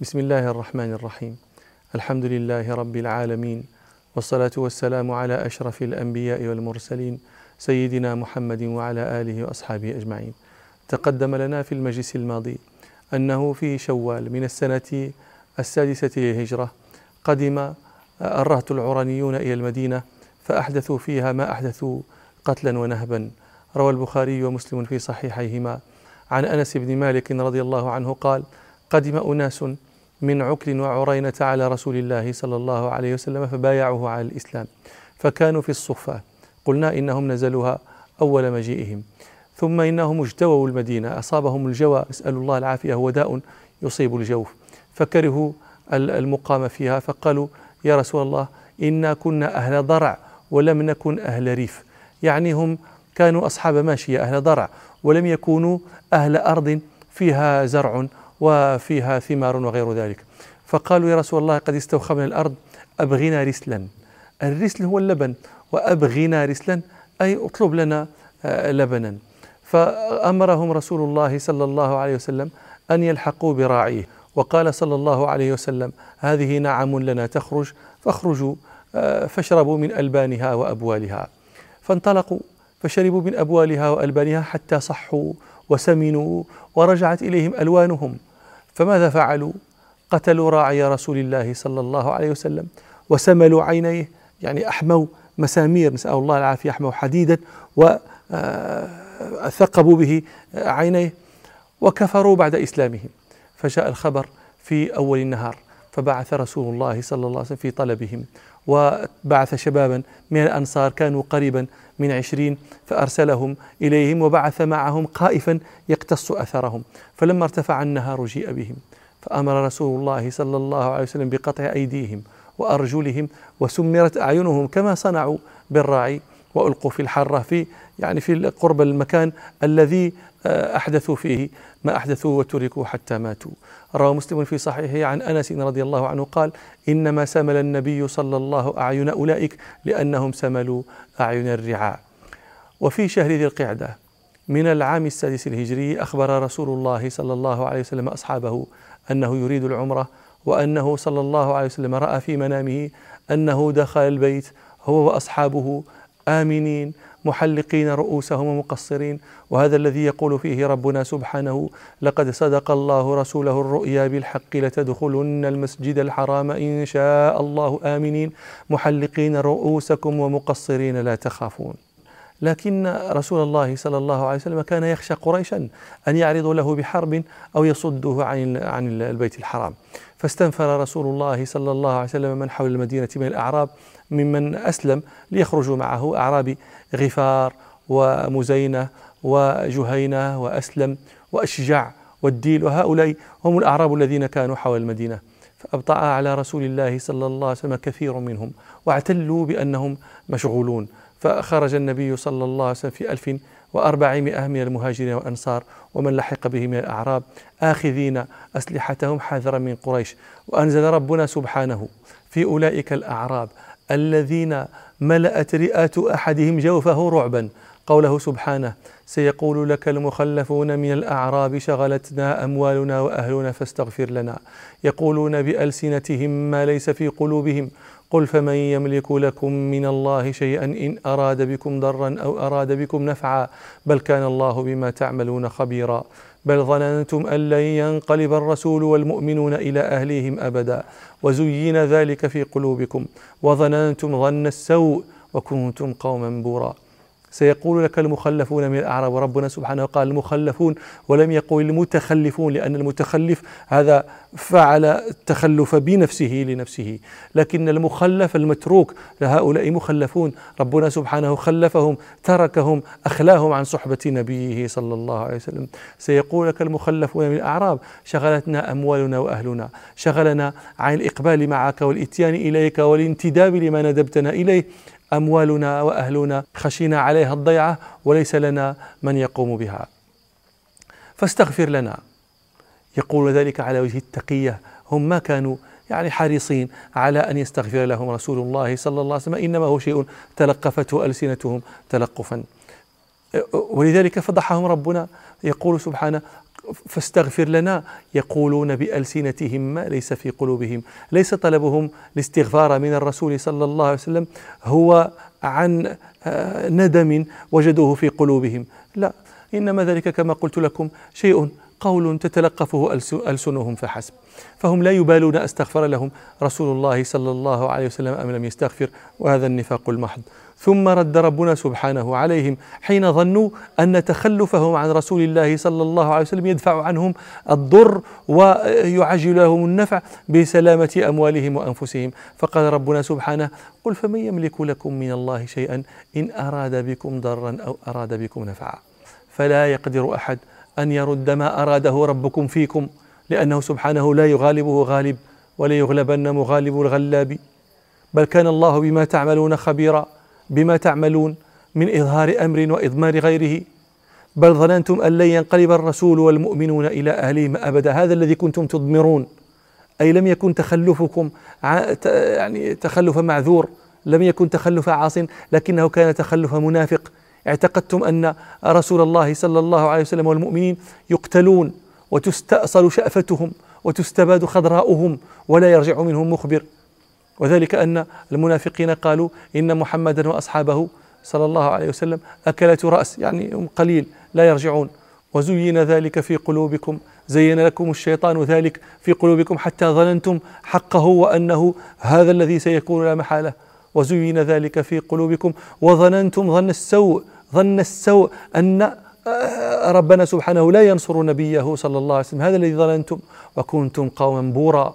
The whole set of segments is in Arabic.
بسم الله الرحمن الرحيم الحمد لله رب العالمين والصلاة والسلام على أشرف الأنبياء والمرسلين سيدنا محمد وعلى آله وأصحابه أجمعين تقدم لنا في المجلس الماضي أنه في شوال من السنة السادسة للهجرة قدم الرهط العرانيون إلى المدينة فأحدثوا فيها ما أحدثوا قتلا ونهبا روى البخاري ومسلم في صحيحيهما عن أنس بن مالك رضي الله عنه قال قدم أناس من عكل وعرينة على رسول الله صلى الله عليه وسلم فبايعوه على الإسلام فكانوا في الصفة قلنا إنهم نزلوها أول مجيئهم ثم إنهم اجتووا المدينة أصابهم الجوى نسأل الله العافية هو داء يصيب الجوف فكرهوا المقام فيها فقالوا يا رسول الله إنا كنا أهل ضرع ولم نكن أهل ريف يعني هم كانوا أصحاب ماشية أهل ضرع ولم يكونوا أهل أرض فيها زرع وفيها ثمار وغير ذلك. فقالوا يا رسول الله قد استوخمنا الأرض أبغنا رسلا. الرسل هو اللبن وأبغنا رسلا أي اطلب لنا آه، لبنا. فأمرهم رسول الله صلى الله عليه وسلم أن يلحقوا براعيه. وقال صلى الله عليه وسلم هذه نعم لنا تخرج. فاخرجوا آه، فاشربوا من ألبانها وأبوالها. فانطلقوا فشربوا من أبوالها وألبانها حتى صحوا وسمنوا ورجعت إليهم ألوانهم. فماذا فعلوا؟ قتلوا راعي رسول الله صلى الله عليه وسلم وسملوا عينيه يعني أحموا مسامير نسأل الله العافية أحموا حديدا وثقبوا به عينيه وكفروا بعد إسلامهم. فجاء الخبر في أول النهار فبعث رسول الله صلى الله عليه وسلم في طلبهم. وبعث شبابا من الأنصار كانوا قريبا من عشرين فأرسلهم إليهم وبعث معهم قائفا يقتص أثرهم. فلما ارتفع النهار جيء بهم فأمر رسول الله صلى الله عليه وسلم بقطع أيديهم وأرجلهم وسمرت أعينهم كما صنعوا بالراعي. وألقوا في الحرة في يعني في قرب المكان الذي آه، أحدثوا فيه ما أحدثوا وتركوا حتى ماتوا. روى مسلم في صحيحه عن أنس رضي الله عنه قال إنما سمل النبي صلى الله أعين أولئك لأنهم سملوا أعين الرعاء. وفي شهر ذي القعدة من العام السادس الهجري أخبر رسول الله صلى الله عليه وسلم أصحابه أنه يريد العمرة وأنه صلى الله عليه وسلم رأى في منامه أنه دخل البيت هو وأصحابه آمنين محلقين رؤوسهم ومقصرين. وهذا الذي يقول فيه ربنا سبحانه لقد صدق الله رسوله الرؤيا بالحق لتدخلن المسجد الحرام إن شاء الله. آمنين محلقين رؤوسكم ومقصرين لا تخافون. لكن رسول الله صلى الله عليه وسلم كان يخشى قريشا أن يعرضوا له بحرب أو يصده عن عن البيت الحرام. فاستنفر رسول الله صلى الله عليه وسلم من حول المدينة من الأعراب ممن أسلم ليخرجوا معه أعراب غفار ومزينة وجهينة وأسلم وأشجع والديل. وهؤلاء هم الأعراب الذين كانوا حول المدينة. فأبطأ على رسول الله صلى الله عليه وسلم كثير منهم واعتلوا بأنهم مشغولون. فخرج النبي صلى الله عليه وسلم في ألف وأربعمائة من المهاجرين والأنصار ومن لحق به من الأعراب آخذين أسلحتهم حذرا من قريش. وأنزل ربنا سبحانه في أولئك الأعراب الذين ملأت رئات أحدهم جوفه رعبا. قوله سبحانه سيقول لك المخلفون من الأعراب شغلتنا أموالنا وأهلنا فاستغفر لنا. يقولون بألسنتهم ما ليس في قلوبهم. قل فمن يملك لكم من الله شيئا إن أراد بكم ضرا أو أراد بكم نفعا بل كان الله بما تعملون خبيرا. بل ظننتم أن لن ينقلب الرسول والمؤمنون إلى أهليهم أبدا. وزين ذلك في قلوبكم. وظننتم ظن السوء وكنتم قوما بورا سيقول لك المخلفون من الأعراب وربنا سبحانه قال المخلفون ولم يقل المتخلفون لأن المتخلف هذا فعل التخلف بنفسه لنفسه. لكن المخلف المتروك لهؤلاء مخلفون ربنا سبحانه خلفهم تركهم أخلاهم عن صحبة نبيه صلى الله عليه وسلم. سيقول لك المخلفون من الأعراب شغلتنا أموالنا وأهلنا شغلنا عن الإقبال معك والإتيان إليك والانتداب لما ندبتنا إليه. أموالنا وأهلنا خشينا عليها الضيعة وليس لنا من يقوم بها. فاستغفر لنا. يقول ذلك على وجه التقية. هم ما كانوا يعني حريصين على أن يستغفر لهم رسول الله صلى الله عليه وسلم. إنما هو شيء تلقفته ألسنتهم تلقفا. ولذلك فضحهم ربنا. يقول سبحانه فاستغفر لنا يقولون بألسنتهم ما ليس في قلوبهم. ليس طلبهم الاستغفار من الرسول صلى الله عليه وسلم هو عن آه، ندم وجدوه في قلوبهم. لا إنما ذلك كما قلت لكم شيء قول تتلقفه ألسنهم فحسب. فهم لا يبالون أستغفر لهم. رسول الله صلى الله عليه وسلم أم لم يستغفر؟ وهذا النفاق المحض. ثم رد ربنا سبحانه عليهم حين ظنوا أن تخلفهم عن رسول الله صلى الله عليه وسلم يدفع عنهم الضر ويعجل لهم النفع بسلامة أموالهم وأنفسهم. فقال ربنا سبحانه قل فمن يملك لكم من الله شيئا إن أراد بكم ضرا أو أراد بكم نفعا. فلا يقدر أحد أن يرد ما أراده ربكم فيكم لأنه سبحانه لا يغالبه غالب ولا يغلبن مغالب الغلاب. بل كان الله بما تعملون خبيرا. بما تعملون من إظهار أمر وإضمار غيره. بل ظننتم أن لن ينقلب الرسول والمؤمنون إلى أهلهم أبدا. هذا الذي كنتم تضمرون. أي لم يكن تخلفكم يعني تخلف معذور. لم يكن تخلف عاص. لكنه كان تخلف منافق. اعتقدتم أن رسول الله صلى الله عليه وسلم والمؤمنين يقتلون وتستأصل شأفتهم وتستباد خضراؤهم ولا يرجع منهم مخبر. وذلك أن المنافقين قالوا إن محمدا وأصحابه صلى الله عليه وسلم أكلة رأس يعني قليل لا يرجعون. وزين ذلك في قلوبكم زين لكم الشيطان ذلك في قلوبكم حتى ظننتم حقه وأنه هذا الذي سيكون لا محالة. وزين ذلك في قلوبكم وظننتم ظن السوء ظن السوء أن ربنا سبحانه لا ينصر نبيه صلى الله عليه وسلم. هذا الذي ظننتم وكنتم قوما بورا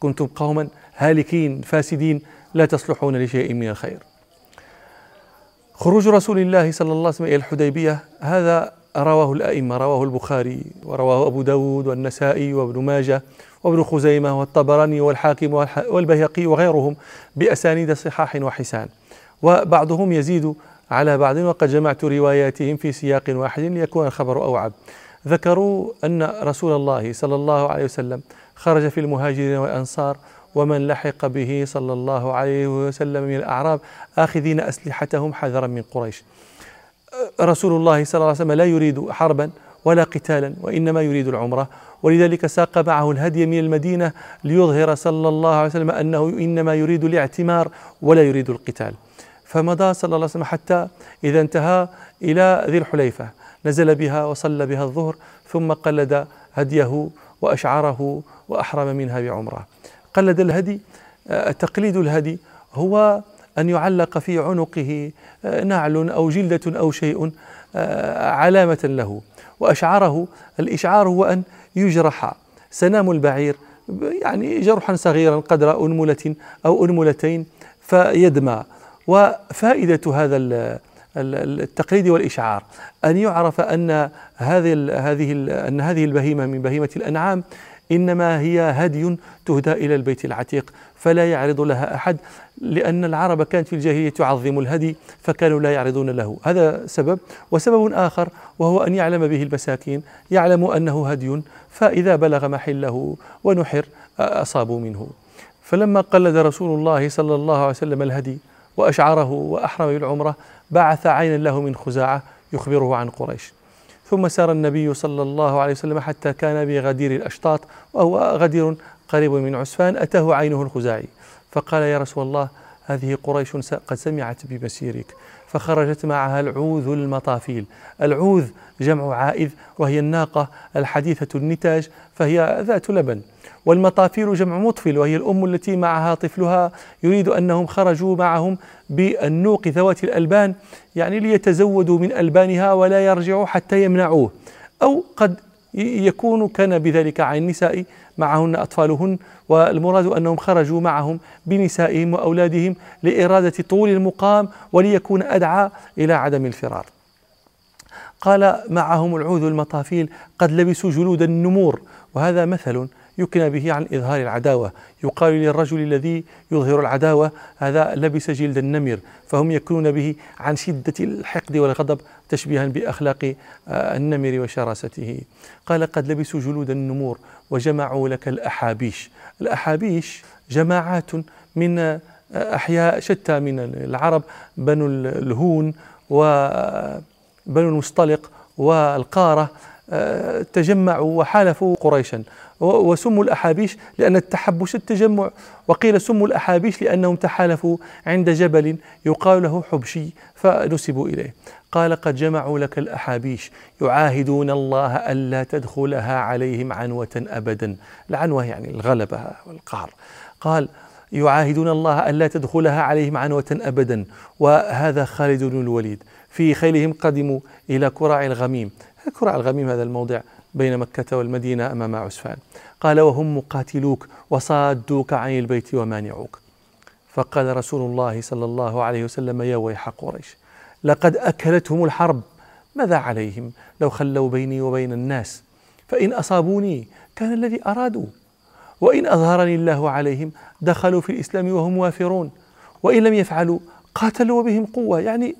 كنتم قوما هالكين فاسدين لا تصلحون لشيء من الخير. خروج رسول الله صلى الله عليه وسلم إلى الحديبية هذا رواه الأئمة رواه البخاري ورواه أبو داود والنسائي وابن ماجه وابن خزيمة والطبراني والحاكم والبيهقي وغيرهم بأسانيد صحاح وحسان. وبعضهم يزيد على بعض وقد جمعت رواياتهم في سياق واحد ليكون الخبر أوعب. ذكروا أن رسول الله صلى الله عليه وسلم خرج في المهاجرين والأنصار ومن لحق به صلى الله عليه وسلم من الأعراب آخذين أسلحتهم حذرا من قريش. رسول الله صلى الله عليه وسلم لا يريد حربا ولا قتالا وإنما يريد العمرة ولذلك ساق معه الهدي من المدينة ليظهر صلى الله عليه وسلم أنه إنما يريد الاعتمار ولا يريد القتال. فمضى صلى الله عليه وسلم حتى إذا انتهى إلى ذي الحليفة نزل بها وصلى بها الظهر ثم قلد هديه وأشعره وأحرم منها بعمرة. قلد الهدي آه، تقليد الهدي هو أن يعلق في عنقه آه، نعل أو جلدة أو شيء آه، علامة له. وأشعره الإشعار هو أن يجرح سنام البعير يعني جرحا صغيرا قدر أنملة أو أنملتين فيدمى. وفائدة هذا التقليد والإشعار أن يعرف أن هذه هذه أن هذه البهيمة من بهيمة الأنعام إنما هي هدي تهدى إلى البيت العتيق فلا يعرض لها أحد لأن العرب كانت في الجاهلية تعظم الهدي فكانوا لا يعرضون له. هذا سبب. وسبب آخر وهو أن يعلم به المساكين يعلم أنه هدي فإذا بلغ محله ونحر أصابوا منه. فلما قلد رسول الله صلى الله عليه وسلم الهدي وأشعره وأحرم بالعمرة بعث عينا له من خزاعة يخبره عن قريش. ثم سار النبي صلى الله عليه وسلم حتى كان بغدير الأشطاط وهو غدير قريب من عسفان أتاه عينه الخزاعي فقال يا رسول الله هذه قريش قد سمعت بمسيرك. فخرجت معها العوذ المطافيل. العوذ جمع عائذ وهي الناقة الحديثة النتاج فهي ذات لبن. والمطافيل جمع مطفل وهي الأم التي معها طفلها. يريد أنهم خرجوا معهم بالنوق ذوات الألبان يعني ليتزودوا من ألبانها ولا يرجعوا حتى يمنعوه. أو قد يكون كان بذلك عن النساء معهن أطفالهن والمراد أنهم خرجوا معهم بنسائهم وأولادهم لإرادة طول المقام وليكون أدعى إلى عدم الفرار. قال معهم العوذ المطافيل قد لبسوا جلود النمور وهذا مثل يكنى به عن إظهار العداوة. يقال للرجل الذي يظهر العداوة هذا لبس جلد النمر. فهم يكونون به عن شدة الحقد والغضب تشبيها بأخلاق آه، النمر وشراسته. قال قد لبسوا جلود النمور وجمعوا لك الأحابيش. الأحابيش جماعات من آه، أحياء شتى من العرب بنو الهون وبنو المصطلق والقارة. تجمعوا وحالفوا قريشا. وسموا الأحابيش لأن التحبش التجمع. وقيل سموا الأحابيش لأنهم تحالفوا عند جبل يقال له حبشي فنسبوا إليه. قال قد جمعوا لك الأحابيش يعاهدون الله ألا تدخلها عليهم عنوة أبدا. العنوة يعني الغلبة والقهر. قال يعاهدون الله ألا تدخلها عليهم عنوة أبدا. وهذا خالد بن الوليد. في خيلهم قدموا إلى كراع الغميم. كراع الغميم هذا الموضع بين مكة والمدينة أمام عسفان. قال وهم مقاتلوك وصادوك عن البيت ومانعوك. فقال رسول الله صلى الله عليه وسلم يا ويح قريش لقد أكلتهم الحرب ماذا عليهم؟ لو خلوا بيني وبين الناس فإن أصابوني كان الذي أرادوا. وإن أظهرني الله عليهم دخلوا في الإسلام وهم وافرون. وإن لم يفعلوا قاتلوا وبهم قوة. يعني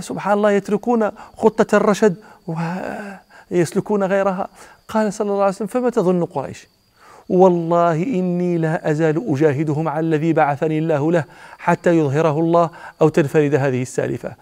سبحان الله يتركون خطة الرشد ويسلكون غيرها. قال صلى الله عليه وسلم فما تظن قريش؟ والله إني لا أزال أجاهدهم على الذي بعثني الله له حتى يظهره الله أو تنفرد هذه السالفة.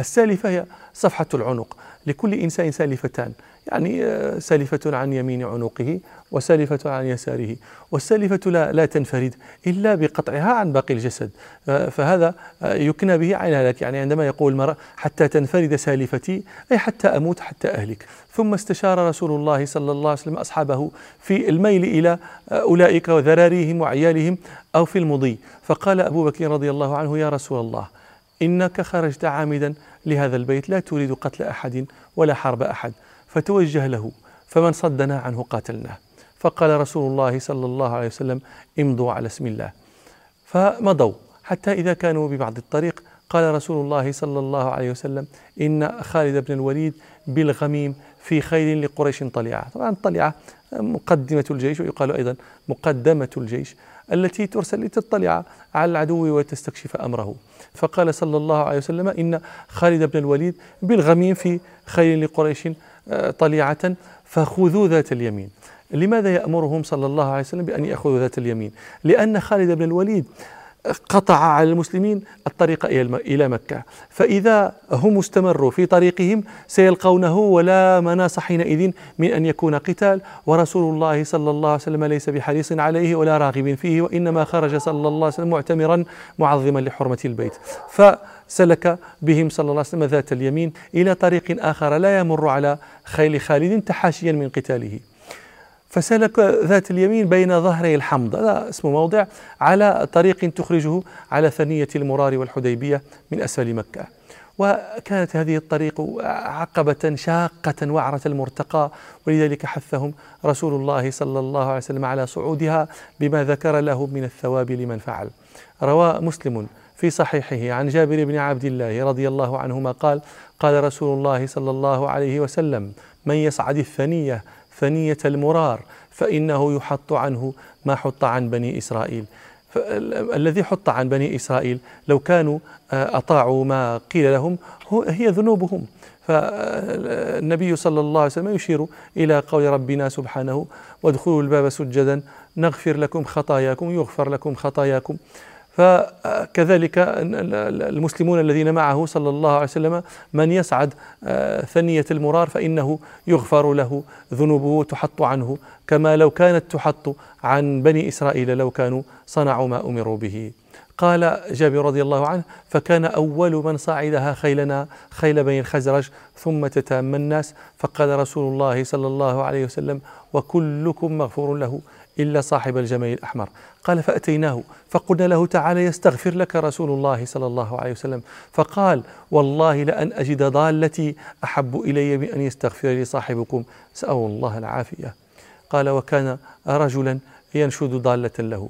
السالفة هي صفحة العنق. لكل إنسان سالفتان. يعني آه، سالفة عن يمين عنقه وسالفة عن يساره والسالفة لا, لا تنفرد إلا بقطعها عن باقي الجسد. آه، فهذا آه، يكنى به عن هلاك. يعني عندما يقول المرء حتى تنفرد سالفتي أي حتى أموت حتى أهلك. ثم استشار رسول الله صلى الله عليه وسلم أصحابه في الميل إلى أولئك وذراريهم وعيالهم أو في المضي. فقال أبو بكر رضي الله عنه يا رسول الله إنك خرجت عامدا لهذا البيت لا تريد قتل أحد ولا حرب أحد. فتوجه له فمن صدنا عنه قاتلناه. فقال رسول الله صلى الله عليه وسلم امضوا على اسم الله. فمضوا. حتى إذا كانوا ببعض الطريق قال رسول الله صلى الله عليه وسلم إن خالد بن الوليد بالغميم في خيل لقريش طليعة طبعا طليعة مقدمة الجيش ويقال أيضا مقدمة الجيش. التي ترسل لتطلع على العدو وتستكشف أمره. فقال صلى الله عليه وسلم إن خالد بن الوليد بالغميم في خيل لقريش آه، طليعة فخذوا ذات اليمين. لماذا يأمرهم صلى الله عليه وسلم بأن يأخذوا ذات اليمين؟ لأن خالد بن الوليد قطع على المسلمين الطريق إلى مكة. فإذا هم استمروا في طريقهم سيلقونه ولا مناص حينئذ من أن يكون قتال. ورسول الله صلى الله عليه وسلم ليس بحريص عليه ولا راغب فيه وإنما خرج صلى الله عليه وسلم معتمرا معظما لحرمة البيت. فسلك بهم صلى الله عليه وسلم ذات اليمين إلى طريق آخر لا يمر على خيل خالد تحاشيا من قتاله. فسلك ذات اليمين بين ظهري الحمض. هذا اسمه موضع على طريق تخرجه على ثنية المرار والحديبية من أسفل مكة. وكانت هذه الطريق عقبة شاقة وعرة المرتقى ولذلك حثهم رسول الله صلى الله عليه وسلم على صعودها بما ذكر له من الثواب لمن فعل. روى مسلم في صحيحه عن جابر بن عبد الله رضي الله عنهما قال قال رسول الله صلى الله عليه وسلم من يصعد الثنية ثنية المرار فإنه يحط عنه ما حط عن بني إسرائيل. الذي حط عن بني إسرائيل لو كانوا آه، أطاعوا ما قيل لهم هي ذنوبهم. فالنبي صلى الله عليه وسلم يشير إلى قول ربنا سبحانه وادخلوا الباب سجدا نغفر لكم خطاياكم يغفر لكم خطاياكم. فكذلك المسلمون الذين معه صلى الله عليه وسلم من يصعد آه، ثنية المرار فإنه يغفر له ذنوبه تحط عنه كما لو كانت تحط عن بني إسرائيل لو كانوا صنعوا ما أمروا به. قال جابر رضي الله عنه فكان أول من صعدها خيلنا خيل بني الخزرج ثم تتام الناس فقال رسول الله صلى الله عليه وسلم وكلكم مغفور له إلا صاحب الجمل الأحمر قال فأتيناه فقلنا له تعالى يستغفر لك رسول الله صلى الله عليه وسلم. فقال والله لأن أجد ضالتي أحب إلي من أن يستغفر لي صاحبكم سأل الله العافية. قال وكان رجلا ينشد ضالة له.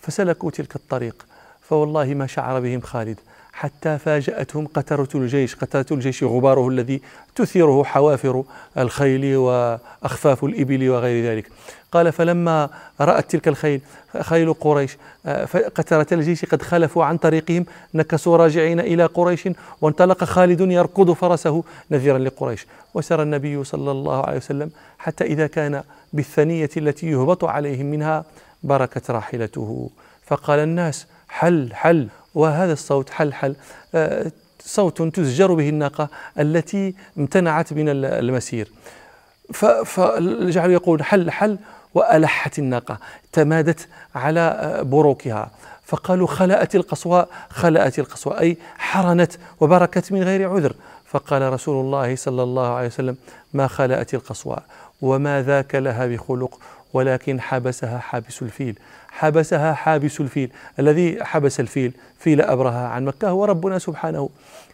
فسلكوا تلك الطريق فوالله ما شعر بهم خالد حتى فاجأتهم قترة الجيش قترة الجيش غباره الذي تثيره حوافر الخيل وأخفاف الإبل وغير ذلك. قال فلما رأت تلك الخيل خيل قريش آه، قترة الجيش قد خلفوا عن طريقهم نكسوا راجعين إلى قريش وانطلق خالد يركض فرسه نذيرا لقريش. وسر النبي صلى الله عليه وسلم حتى إذا كان بالثنية التي يهبط عليهم منها بركت راحلته. فقال الناس حل حل وهذا الصوت حل حل. آه، صوت تزجر به الناقة التي امتنعت من المسير. فجعلوا يقول حل حل. وألحت الناقة تمادت على بروكها. فقالوا خلأت القصواء خلأت القصواء أي حرنت وبركت من غير عذر. فقال رسول الله صلى الله عليه وسلم ما خلأت القصواء وما ذاك لها بخلق ولكن حبسها حابس الفيل. حبسها حابس الفيل الذي حبس الفيل فيل أبرهة عن مكة هو ربنا سبحانه.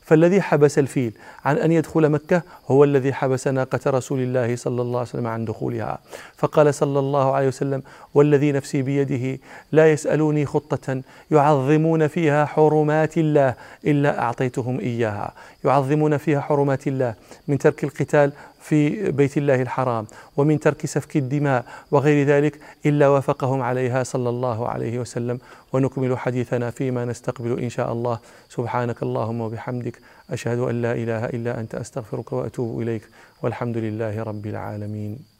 فالذي حبس الفيل عن أن يدخل مكة هو الذي حبس ناقة رسول الله صلى الله عليه وسلم عن دخولها. فقال صلى الله عليه وسلم والذي نفسي بيده لا يسألوني خطة يعظمون فيها حرمات الله إلا أعطيتهم إياها. يعظمون فيها حرمات الله من ترك القتال في بيت الله الحرام ومن ترك سفك الدماء وغير ذلك إلا وافقهم عليها صلى الله عليه وسلم. ونكمل حديثنا فيما نستقبل إن شاء الله. سبحانك اللهم وبحمدك أشهد أن لا إله إلا أنت أستغفرك وأتوب إليك. والحمد لله رب العالمين.